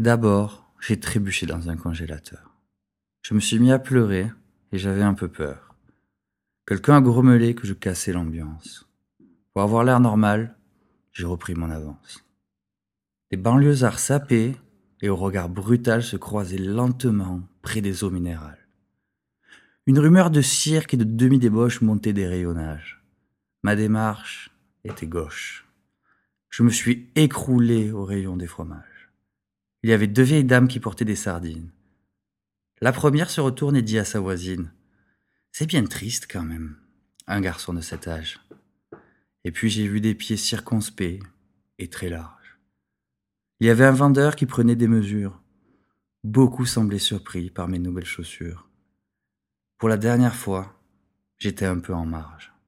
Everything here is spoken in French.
D'abord, j'ai trébuché dans un congélateur. Je me suis mis à pleurer et j'avais un peu peur. Quelqu'un a grommelé que je cassais l'ambiance. Pour avoir l'air normal, j'ai repris mon avance. Les banlieusards sapaient et au regard brutal se croisaient lentement près des eaux minérales. Une rumeur de cirque et de demi-débauche montait des rayonnages. Ma démarche était gauche. Je me suis écroulé au rayon des fromages. Il y avait deux vieilles dames qui portaient des sardines. La première se retourne et dit à sa voisine C'est bien triste quand même, un garçon de cet âge. Et puis j'ai vu des pieds circonspects et très larges. Il y avait un vendeur qui prenait des mesures. Beaucoup semblaient surpris par mes nouvelles chaussures. Pour la dernière fois, j'étais un peu en marge.